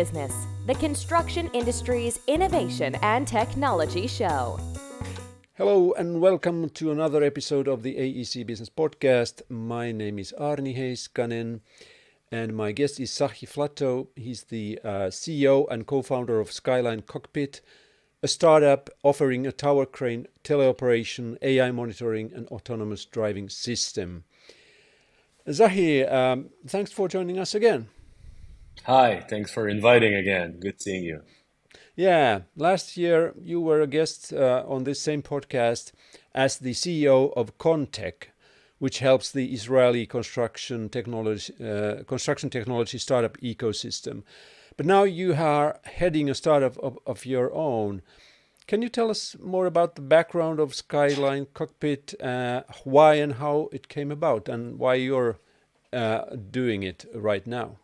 Business, the construction industry's innovation and technology show. Hello and welcome to another episode of the AEC Business Podcast. My name is Aarni Heiskanen and my guest is Zachi Flatto. He's the uh, CEO and co founder of Skyline Cockpit, a startup offering a tower crane teleoperation, AI monitoring, and autonomous driving system. Zachi, um, thanks for joining us again. Hi, thanks for inviting again. Good seeing you. Yeah, last year you were a guest uh, on this same podcast as the CEO of Contech, which helps the Israeli construction technology uh, construction technology startup ecosystem. But now you are heading a startup of, of your own. Can you tell us more about the background of Skyline Cockpit, uh, why and how it came about, and why you're uh, doing it right now?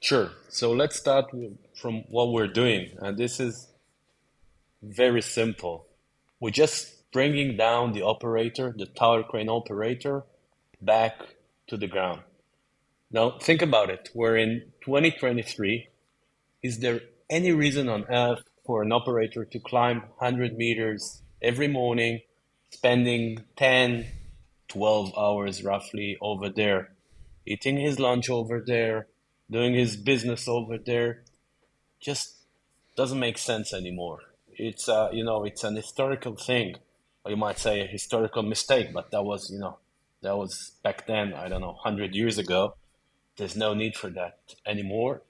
Sure. So let's start from what we're doing. And this is very simple. We're just bringing down the operator, the tower crane operator, back to the ground. Now, think about it. We're in 2023. Is there any reason on earth for an operator to climb 100 meters every morning, spending 10, 12 hours roughly over there, eating his lunch over there, doing his business over there just doesn't make sense anymore. It's uh, you know it's an historical thing, or you might say a historical mistake, but that was you know that was back then. I don't know, hundred years ago. There's no need for that anymore,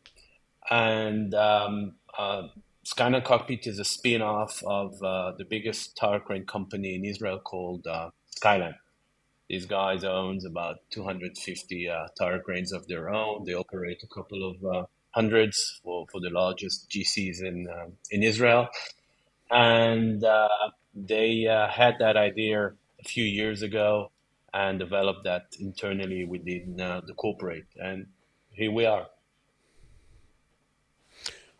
and um, uh, Skyline Cockpit is a spin-off of uh, the biggest tower crane company in Israel called uh, Skyline. These guys owns about 250 uh, tower cranes of their own. They operate a couple of uh, hundreds for, for the largest GCs in uh, in Israel, and uh, they uh, had that idea a few years ago and developed that internally within the corporate, and here we are.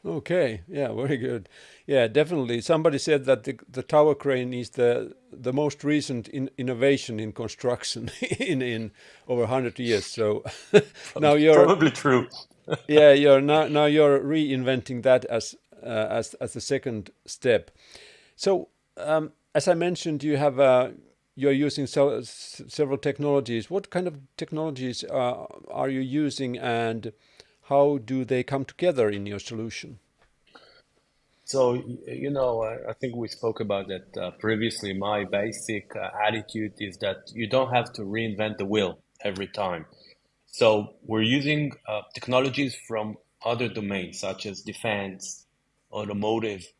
Okay, yeah, very good. Yeah, definitely. Somebody said that the, the tower crane is the the most recent in, innovation in construction in in over hundred years. So now you're probably true. yeah, you're now now you're reinventing that as uh, as as the second step. So um, as I mentioned, you have uh, you're using several technologies. What kind of technologies uh, are you using, and how do they come together in your solution? So, you know, I, think we spoke about that uh, previously. My basic uh, attitude is that you don't have to reinvent the wheel every time. So, we're using uh, technologies from other domains such as defense, automotive,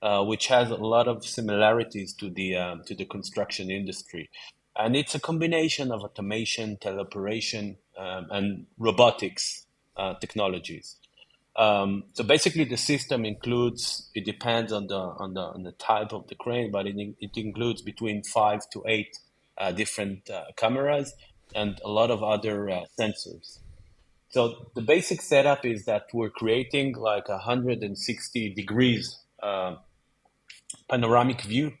uh, which has a lot of similarities to the um, to the construction industry, and it's a combination of automation, teleoperation, um, and robotics uh, technologies. Um, so basically, the system includes. It depends on the on the on the type of the crane, but it it includes between five to eight uh, different uh, cameras and a lot of other uh, sensors. So the basic setup is that we're creating like a 160 degrees uh, panoramic view,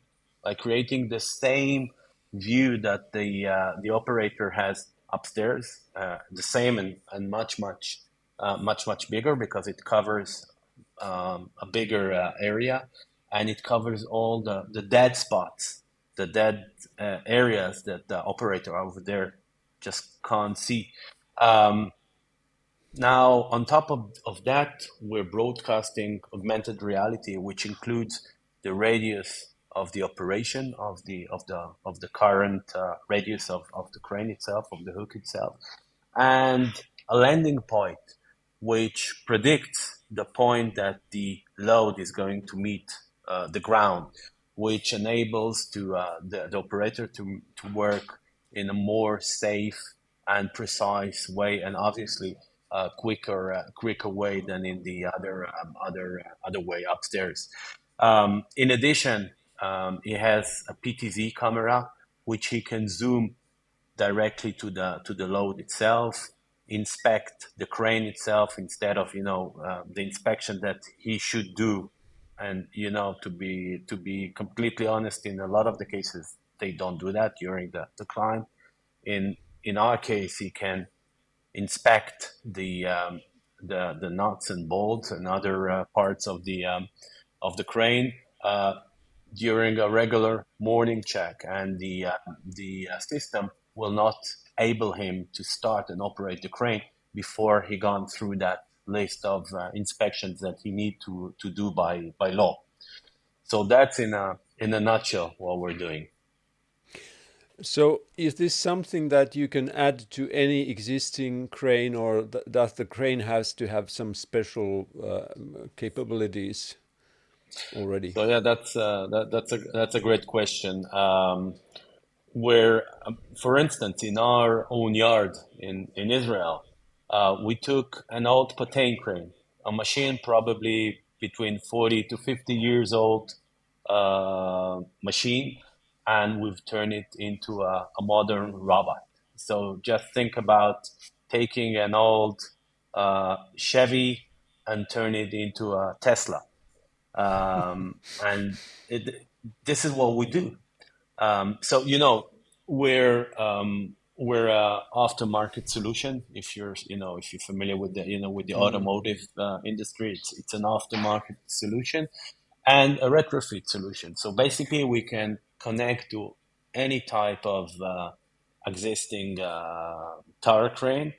like creating the same view that the uh, the operator has upstairs, uh, the same and, and much much uh, much much bigger because it covers um, a bigger uh, area and it covers all the, the dead spots the dead uh, areas that the operator over there just can't see. Um, now on top of, of that we're broadcasting augmented reality which includes the radius of the operation of the of the of the current uh, radius of, of the crane itself of the hook itself and a landing point which predicts the point that the load is going to meet uh, the ground, which enables to uh, the, the, operator to, to work in a more safe and precise way, and obviously a quicker uh, quicker way than in the other um, other uh, other way upstairs. Um, in addition, um, has a PTZ camera, which he can zoom directly to the to the load itself inspect the crane itself instead of you know uh, the inspection that he should do and you know to be to be completely honest in a lot of the cases they don't do that during the, the climb. In in our case he can inspect the um, the, the nuts and bolts and other uh, parts of the um, of the crane uh, during a regular morning check, and the uh, the uh, system will not able him to start and operate the crane before he gone through that list of uh, inspections that he need to, to do by, by law. So that's in a in a nutshell what we're doing. So, is this something that you can add to any existing crane, or th does the crane has to have some special uh, capabilities already? So yeah, that's uh, that, that's a that's a great question. Um, where, um, for instance, in our own yard in in Israel, uh, we took an old Potain crane, a machine probably between 40 to 50 years old uh, machine, and we've turned it into a, a, modern robot. So just think about taking an old uh, Chevy and turn it into a Tesla. Um, and it, this is what we do. Um, so, you know, we're, um, we're a aftermarket solution. If you're, you know, if you're familiar with the, you know, with the mm-hmm. automotive uh, industry, it's, it's an aftermarket solution and a retrofit solution. So basically, we can connect to any type of uh, existing uh, tower crane,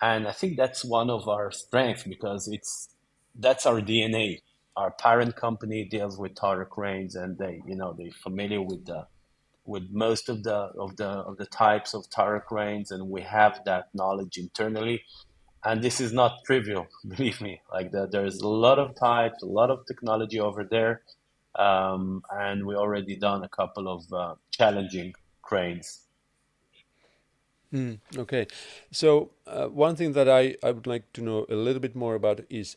and I think that's one of our strengths because it's that's our DNA. Our parent company deals with tower cranes, and they, you know, they're familiar with the with most of the of the of the types of cranes, and we have that knowledge internally. And this is not trivial, believe me. Like the, there's a lot of types, a lot of technology over there, um, and we already done a couple of uh, challenging cranes. Mm, okay, so uh, one thing that I, I would like to know a little bit more about is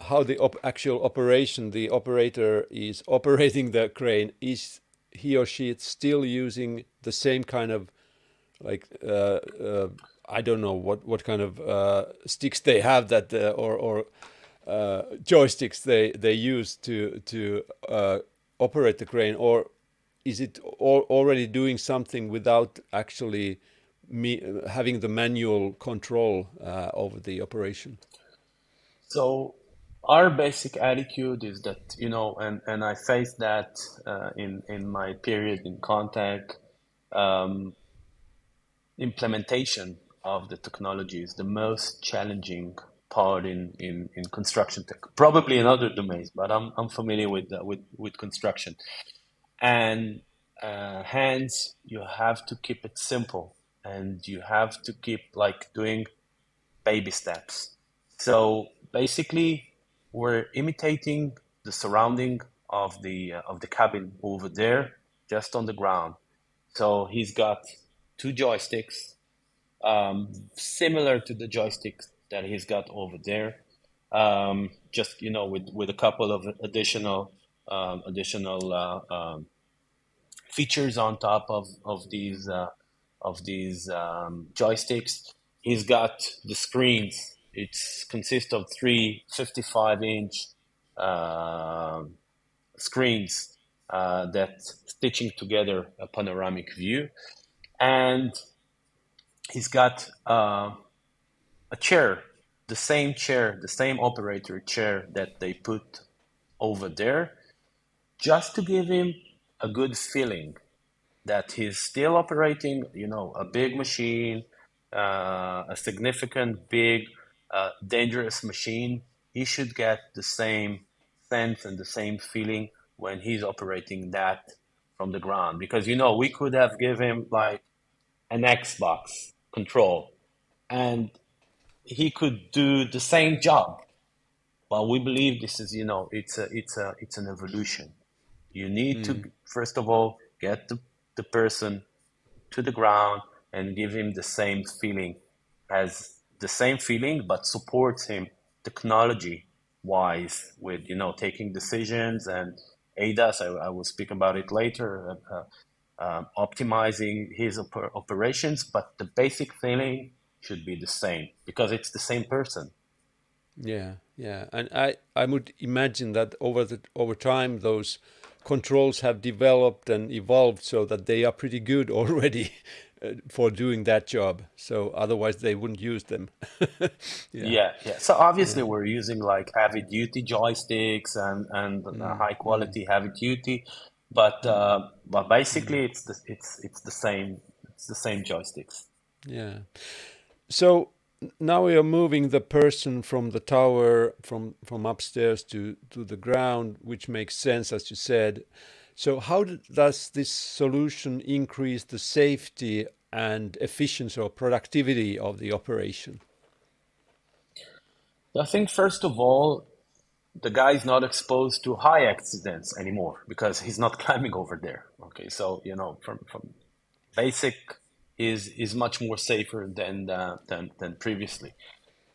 how the op actual operation, the operator is operating the crane. Is he or she is still using the same kind of like uh, uh, I don't know what what kind of uh, sticks they have that uh, or or uh, joysticks they they use to to uh, operate the crane or is it al already doing something without actually me having the manual control over the operation? So our basic attitude is that you know and and i face that uh, in in my period in Contech um, implementation of the technology is the most challenging part in in, in construction tech probably in other domains but i'm, I'm familiar with uh, with with construction. And uh, hence you have to keep it simple and you have to keep like doing baby steps. So basically we're imitating the surrounding of the uh, of the cabin over there, just on the ground. So he's got two joysticks, um, similar to the joysticks that he's got over there. Um, just you know, with with a couple of additional um, additional uh, um, features on top of of these uh, of these um, joysticks. He's got the screens it consists of three 55 inch uh, screens uh, that stitching together a panoramic view. And he's got uh, a chair, the same chair, the same operator chair that they put over there, just to give him a good feeling that he's still operating, you know, a big machine, uh, a significant big a dangerous machine, he should get the same sense and the same feeling when he's operating that from the ground. Because you know, we could have given him like an Xbox control and he could do the same job. But we believe this is, you know, it's a it's a it's an evolution. You need mm. to first of all get the, the person to the ground and give him the same feeling as the same feeling, but supports him technology wise with you know taking decisions and ADAS. I, I will speak about it later. Uh, uh, um, optimizing his op- operations, but the basic feeling should be the same because it's the same person. Yeah, yeah, and I I would imagine that over the over time those controls have developed and evolved so that they are pretty good already for doing that job. So otherwise, they wouldn't use them. yeah. yeah, yeah. So obviously, yeah. we're using like heavy duty joysticks and and mm. high quality mm. heavy duty, but uh, but basically, mm. it's the it's it's the same it's the same joysticks. Yeah. So now we are moving the person from the tower from from upstairs to to the ground which makes sense as you said so how does this solution increase the safety and efficiency or productivity of the operation i think first of all the guy is not exposed to high accidents anymore because he's not climbing over there okay so you know from from basic is is much more safer than uh, than than previously.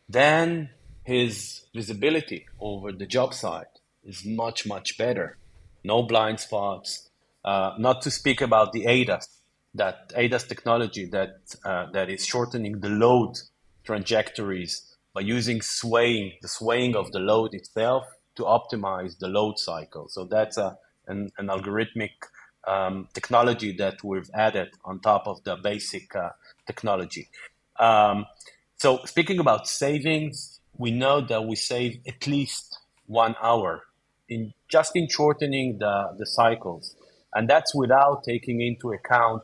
Then his visibility over the job site is much much better. No blind spots. Uh, not to speak about the ADAS, that ADAS technology that uh, that is shortening the load trajectories by using swaying the swaying of the load itself to optimize the load cycle. So that's a an, an algorithmic um, technology that we've added on top of the basic uh, technology. Um, so speaking about savings, we know that we save at least one hour in just in shortening the, the cycles. And that's without taking into account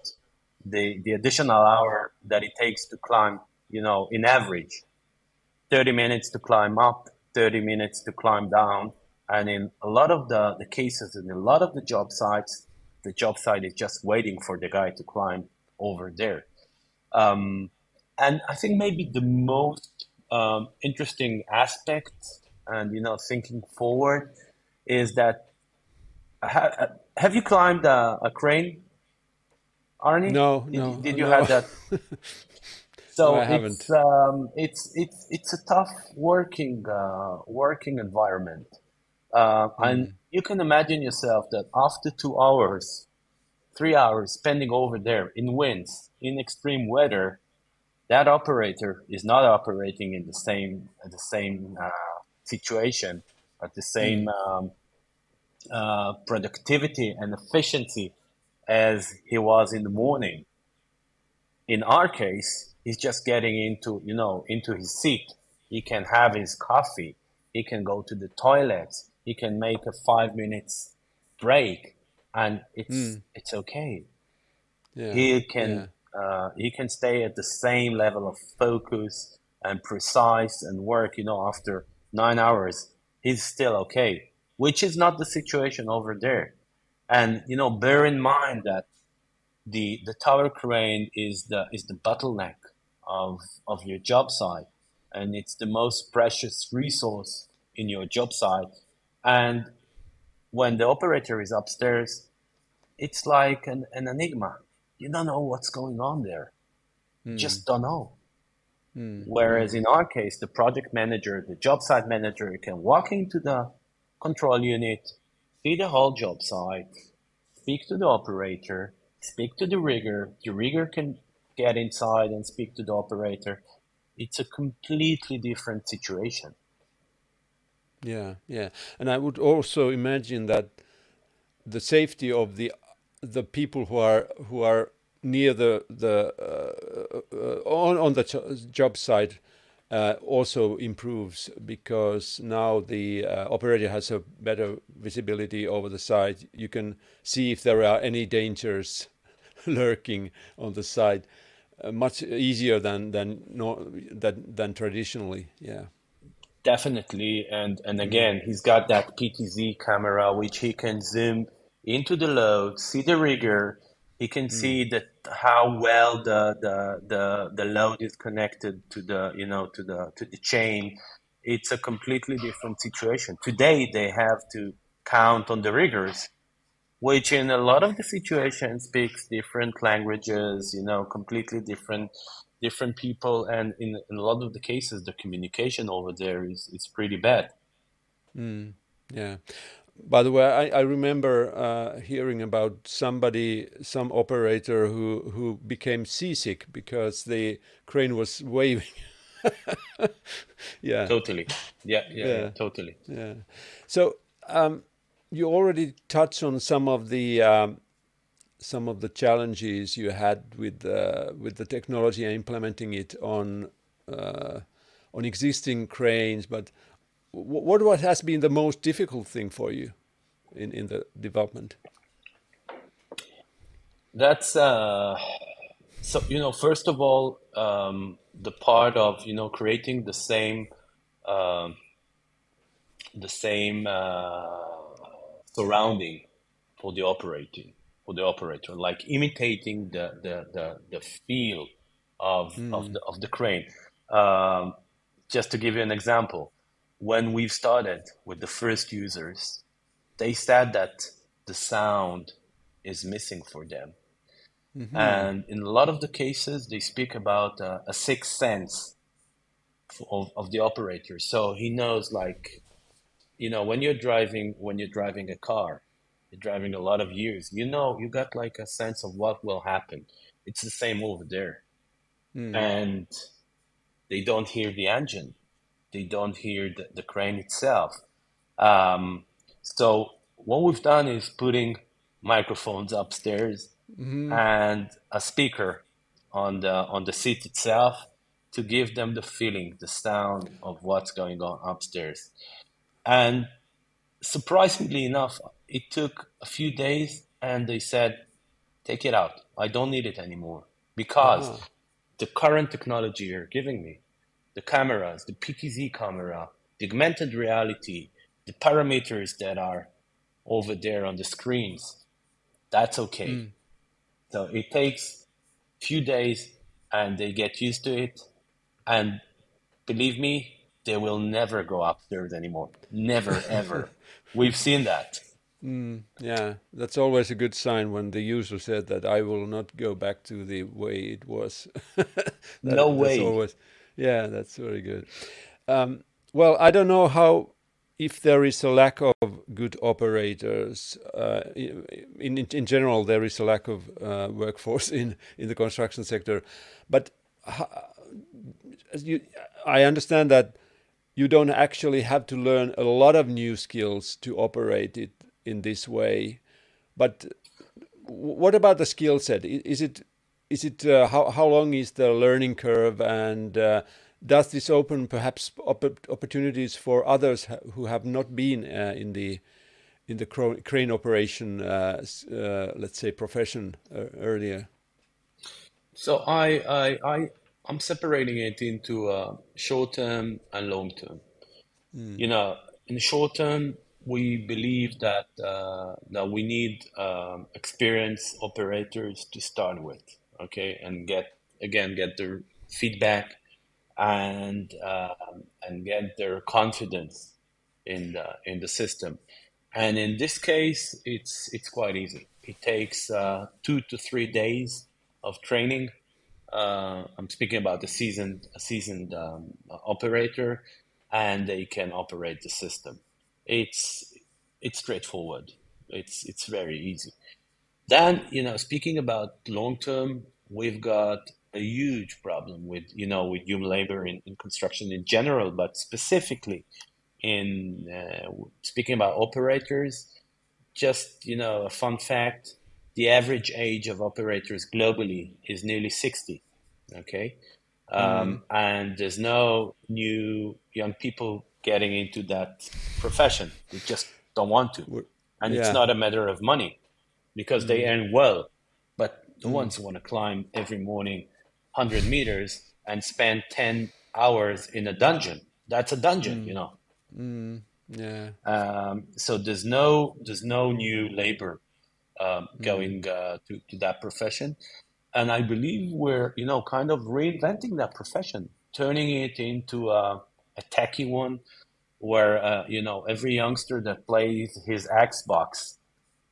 the, the additional hour that it takes to climb, you know, in average, 30 minutes to climb up, 30 minutes to climb down. And in a lot of the, the cases, in a lot of the job sites, the job site is just waiting for the guy to climb over there. Um, and I think maybe the most um, interesting aspect, and you know, thinking forward, is that ha- have you climbed a, a, crane, Aarni? No, did, no. Did you no. have that? So no, it's, um, it's it's it's a tough working uh, working environment, uh, mm. and you can imagine yourself that after two hours, three hours spending over there in winds, in extreme weather, that operator is not operating in the same the same uh, situation at the same mm. um, uh, productivity and efficiency as he was in the morning. In our case, he's just getting into you know into his seat. He can have his coffee. He can go to the toilets he can make a five minutes break and it's mm. it's okay yeah. he can yeah. uh, he can stay at the same level of focus and precise and work you know after nine hours he's still okay which is not the situation over there and you know bear in mind that the the tower crane is the is the bottleneck of of your job site and it's the most precious resource in your job site and when the operator is upstairs, it's like an, an enigma. You don't know what's going on there. Mm. Just don't know. Mm. Whereas in our case, the project manager, the job site manager can walk into the control unit, see the whole job site, speak to the operator, speak to the rigger. The rigger can get inside and speak to the operator. It's a completely different situation. Yeah, yeah, and I would also imagine that the safety of the the people who are who are near the the uh, uh, on on the job site uh, also improves because now the uh, operator has a better visibility over the site. You can see if there are any dangers lurking on the site. Uh, much easier than than than than traditionally. Yeah. Definitely, and and again, he's got that PTZ camera which he can zoom into the load, see the rigger. He can mm. see that how well the, the the the load is connected to the you know to the to the chain. It's a completely different situation. Today they have to count on the riggers, which in a lot of the situations speaks different languages. You know, completely different different people, and in, in a lot of the cases, the communication over there is, is pretty bad. Mm, yeah. By the way, I, I remember uh, hearing about somebody, some operator who, who became seasick because the crane was waving. yeah. Totally. Yeah, yeah, yeah, yeah, totally. Yeah. So um, you already touched on some of the um, some of the challenges you had with uh, with the technology and implementing it on uh, on existing cranes. But what what has been the most difficult thing for you in in the development? That's uh, so you know first of all um, the part of you know creating the same uh, the same uh, surrounding for the operating for the operator, like imitating the the the, the feel of mm. of the of the crane. Um, just to give you an example, when we've started with the first users, they said that the sound is missing for them. Mm-hmm. And in a lot of the cases, they speak about uh, a sixth sense of, of the operator. So he knows, like, you know, when you're driving, when you're driving a car, you're driving a lot of years, you know, you got like a sense of what will happen. It's the same over there. Mm. And they don't hear the engine, they don't hear the, the crane itself. Um, so what we've done is putting microphones upstairs mm-hmm. and a speaker on the on the seat itself to give them the feeling, the sound of what's going on upstairs. And surprisingly enough, it took a few days and they said, take it out. I don't need it anymore because uh-huh. the current technology you're giving me, the cameras, the PTZ camera, the augmented reality, the parameters that are over there on the screens, that's okay. Mm. So it takes a few days and they get used to it. And believe me, they will never go upstairs anymore. Never, ever. We've seen that. Mm, yeah, that's always a good sign when the user said that I will not go back to the way it was. that, no way. Always, yeah, that's very good. Um, well, I don't know how if there is a lack of good operators, uh, in, in general, there is a lack of uh, workforce in, in the construction sector. But you, I understand that you don't actually have to learn a lot of new skills to operate it in this way. But what about the skill set? Is it is it uh, how how long is the learning curve and uh, does this open perhaps opportunities for others who have not been uh, in the in the crane operation, uh, uh, let's say, profession uh, earlier? So I I I I'm separating it into uh, short term and long term. Mm. You know, in the short term, we believe that uh, that we need um, experienced operators to start with, okay, and get again get their feedback and uh, and get their confidence in the in the system. And in this case, it's it's quite easy. It takes uh, two to three days of training. Uh, I'm speaking about a seasoned a seasoned um, operator, and they can operate the system. It's it's straightforward. It's it's very easy. Then you know, speaking about long term, we've got a huge problem with you know with human labor in, in construction in general, but specifically in uh, speaking about operators. Just you know, a fun fact: the average age of operators globally is nearly sixty. Okay, um, mm. and there's no new young people getting into that profession. They just don't want to, and yeah. it's not a matter of money because they earn well, but the mm. ones who want to climb every morning 100 meters and spend 10 hours in a dungeon. That's a dungeon, mm. you know. Mm. Yeah. Um, so there's no there's no new labor um, mm. going uh, to to that profession, and I believe we're you know kind of reinventing that profession, turning it into a, a techie one, where uh, you know every youngster that plays his Xbox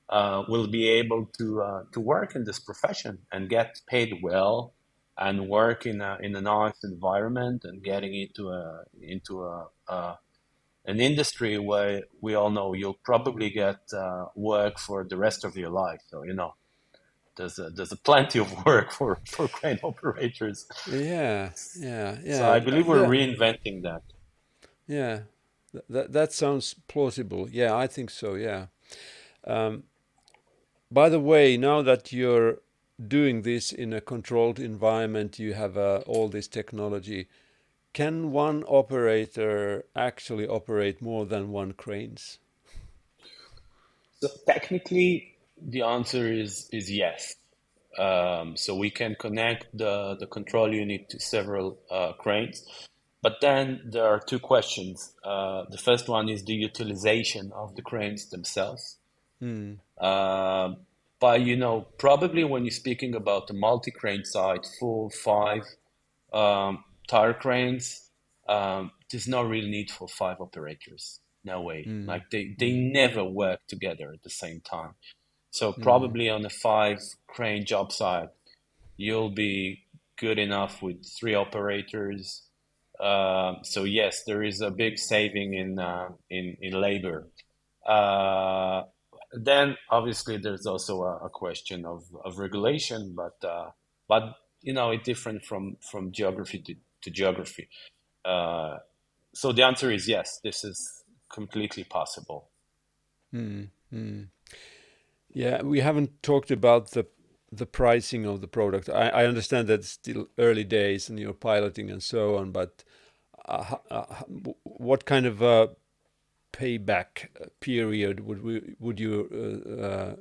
uh, will be able to uh, to work in this profession and get paid well and work in a in a nice environment and getting into a into a, a an industry where we all know you'll probably get uh, work for the rest of your life. So you know, there's a, there's a plenty of work for for crane operators. Yeah, yeah, yeah. So I believe we're yeah. reinventing that. Yeah, that that sounds plausible. Yeah, I think so. Yeah. Um, by the way, now that you're doing this in a controlled environment, you have uh, all this technology. Can one operator actually operate more than one cranes? So technically, the answer is is yes. Um, so we can connect the, the control unit to several uh, cranes. But then there are two questions. Uh, the first one is the utilization of the cranes themselves. Mm. Uh, but you know, probably when you're speaking about the multi-crane side, full five um, tower cranes, um, there's no real need for five operators. No way. Mm. Like they, they never work together at the same time. So hmm. probably mm. on a five crane job site, you'll be good enough with three operators. Uh, so yes, there is a big saving in uh, in in labor. Uh, then obviously there's also a, a, question of, of regulation, but uh, but you know it's different from from geography to, to geography. Uh, so the answer is yes. This is completely possible. Mm. Yeah, we haven't talked about the the pricing of the product. I, I understand that it's still early days and you're piloting and so on, but uh, uh, what kind of uh, payback period would we would you uh, uh,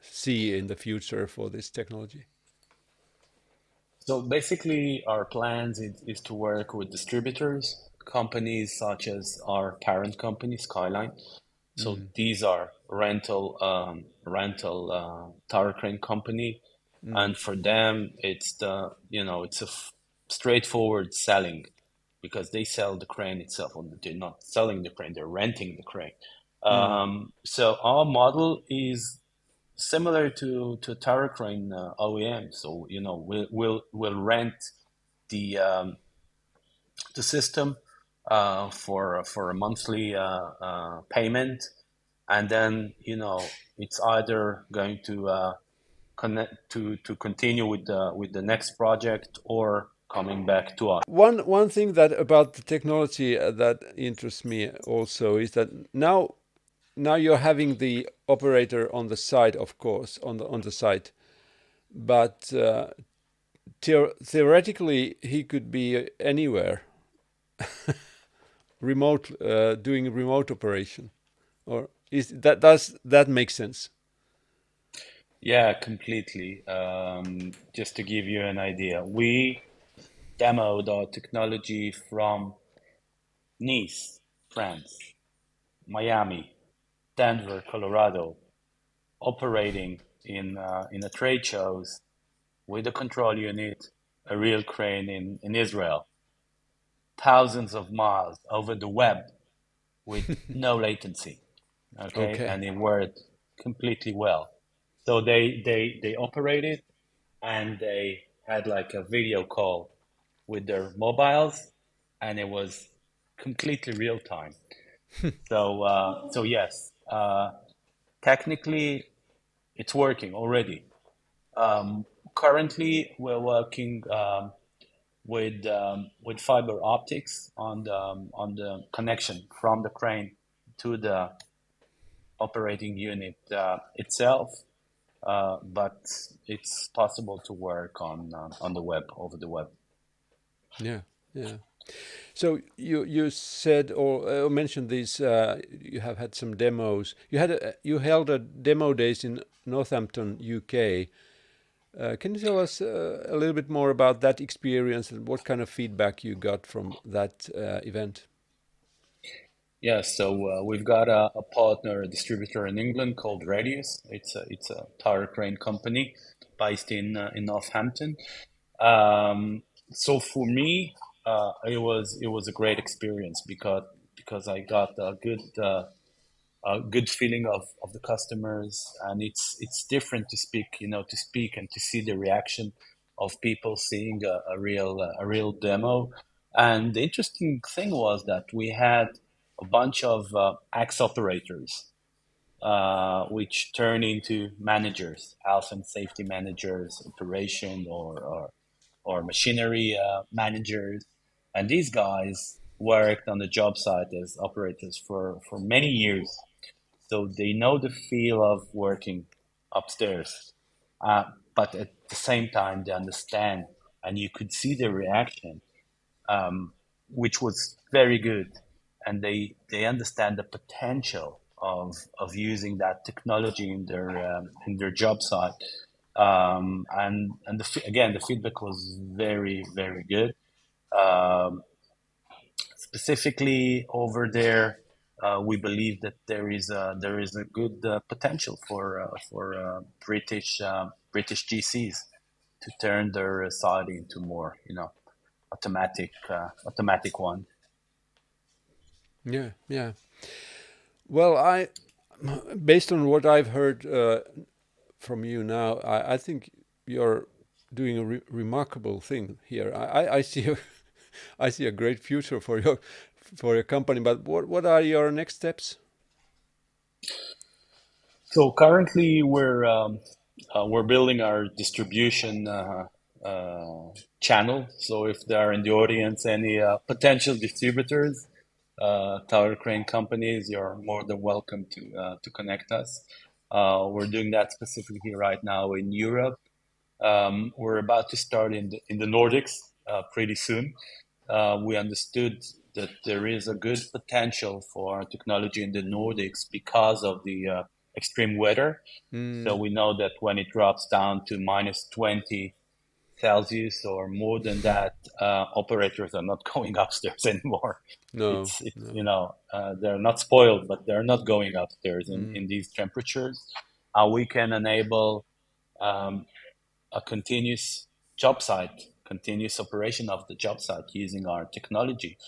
see in the future for this technology? So basically, our plans is, is to work with distributors, companies such as our parent company, Skyline. So mm. these are rental um, rental uh, tower crane company, mm. and for them it's the you know it's a straightforward selling because they sell the crane itself. They're not selling the crane; they're renting the crane. Mm. Um, so our model is similar to to tower crane uh, OEM. So you know we'll we'll, we'll rent the um, the system uh, for for a monthly uh, uh, payment and then you know it's either going to uh, connect to to continue with the with the next project or coming back to us. One one thing that about the technology uh, that interests me also is that now now you're having the operator on the side, of course, on the on the site, but uh, theoretically he could be anywhere, remote uh, doing remote operation, or is that does that make sense? Yeah, completely. Um, just to give you an idea, we demoed our technology from Nice, France, Miami, Denver, Colorado, operating in uh, in a trade shows with a control unit, a real crane in, in Israel, thousands of miles over the web with no latency okay, okay. and it worked completely well. So they they they operated, and they had like a video call with their mobiles, and it was completely real time. so uh, so yes, uh, technically, it's working already. Um, currently, we're working um, with um, with fiber optics on the um, on the connection from the crane to the operating unit uh, itself, uh, but it's possible to work on uh, on the web over the web. Yeah, yeah. So you you said or uh, mentioned these. Uh, you have had some demos. You had a, you held a demo days in Northampton, UK. Uh, can you tell us uh, a little bit more about that experience and what kind of feedback you got from that uh, event? Yeah, so uh, we've got a, a, partner, a distributor in England called Radius. It's a it's a tower crane company based in in Northampton. Um, so for me, uh, it was it was a great experience because because I got a good uh, a good feeling of, of the customers, and it's it's different to speak, you know, to speak and to see the reaction of people seeing a, a real a real demo. And the interesting thing was that we had a bunch of uh, operators, uh, which turn into managers, health and safety managers, operation or or, or machinery uh, managers, and these guys worked on the job site as operators for for many years, so they know the feel of working upstairs. Uh, but at the same time, they understand, and you could see the reaction, um, which was very good, and they they understand the potential of of using that technology in their um, in their job site, um, and and the, again the feedback was very very good. Um, specifically over there, uh, we believe that there is a, there is a good uh, potential for uh, for uh, British uh, British GCs to turn their side into more you know automatic uh, automatic one. Yeah, yeah. Well, I based on what I've heard from you now, I, I think you're doing a re remarkable thing here. I, I see a, I see a great future for your for your company. But what what are your next steps? So currently we're um, uh, we're building our distribution uh, uh, channel. So if there are in the audience any uh, potential distributors, uh, tower crane companies, you're more than welcome to uh, to connect us. We're doing that specifically right now in Europe. Um, we're about to start in the, in the Nordics pretty soon. we understood that there is a good potential for technology in the Nordics because of the uh, extreme weather. Mm. So we know that when it drops down to minus 20 Celsius or more than that, uh, operators are not going upstairs anymore. No, it's, it's no. you know uh, they're not spoiled, but they're not going upstairs in, mm. in these temperatures. How we can enable um, a continuous job site, continuous operation of the job site using our technology.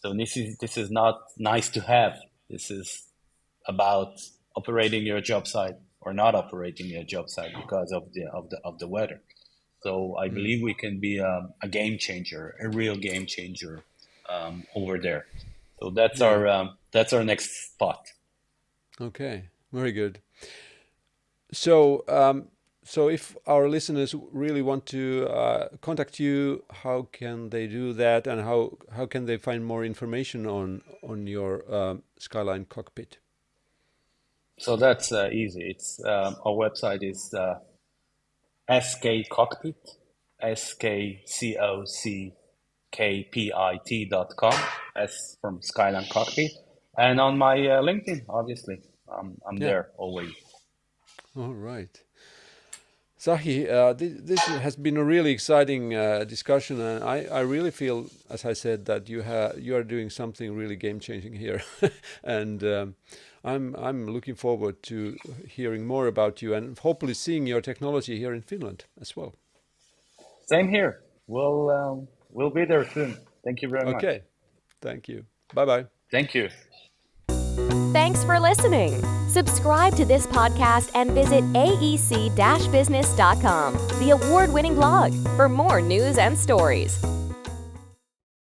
So this is this is not nice to have. This is about operating your job site or not operating your job site because of the of the of the weather. So I mm. believe we can be a, a game changer, a real game changer um, over there. So that's yeah. our um, that's our next spot. Okay, very good. So um, so if our listeners really want to uh, contact you, how can they do that, and how how can they find more information on on your um, Skyline cockpit? So that's uh, easy. It's um, our website is uh, SK Cockpit, S K C O C K P I T dot com. S from Skyline Cockpit, and on my uh, LinkedIn, obviously, um, I'm yeah. there always. All right. Zachi, uh, this, this, has been a really exciting uh, discussion, and I, I, really feel, as I said, that you have you are doing something really game changing here, and um, I'm I'm looking forward to hearing more about you and hopefully seeing your technology here in Finland as well. Same here. We'll um, we'll be there soon. Thank you very okay. much. Okay, thank you. Bye bye. Thank you. Thanks for listening. Subscribe to this podcast and visit aec business.com, the award winning blog, for more news and stories.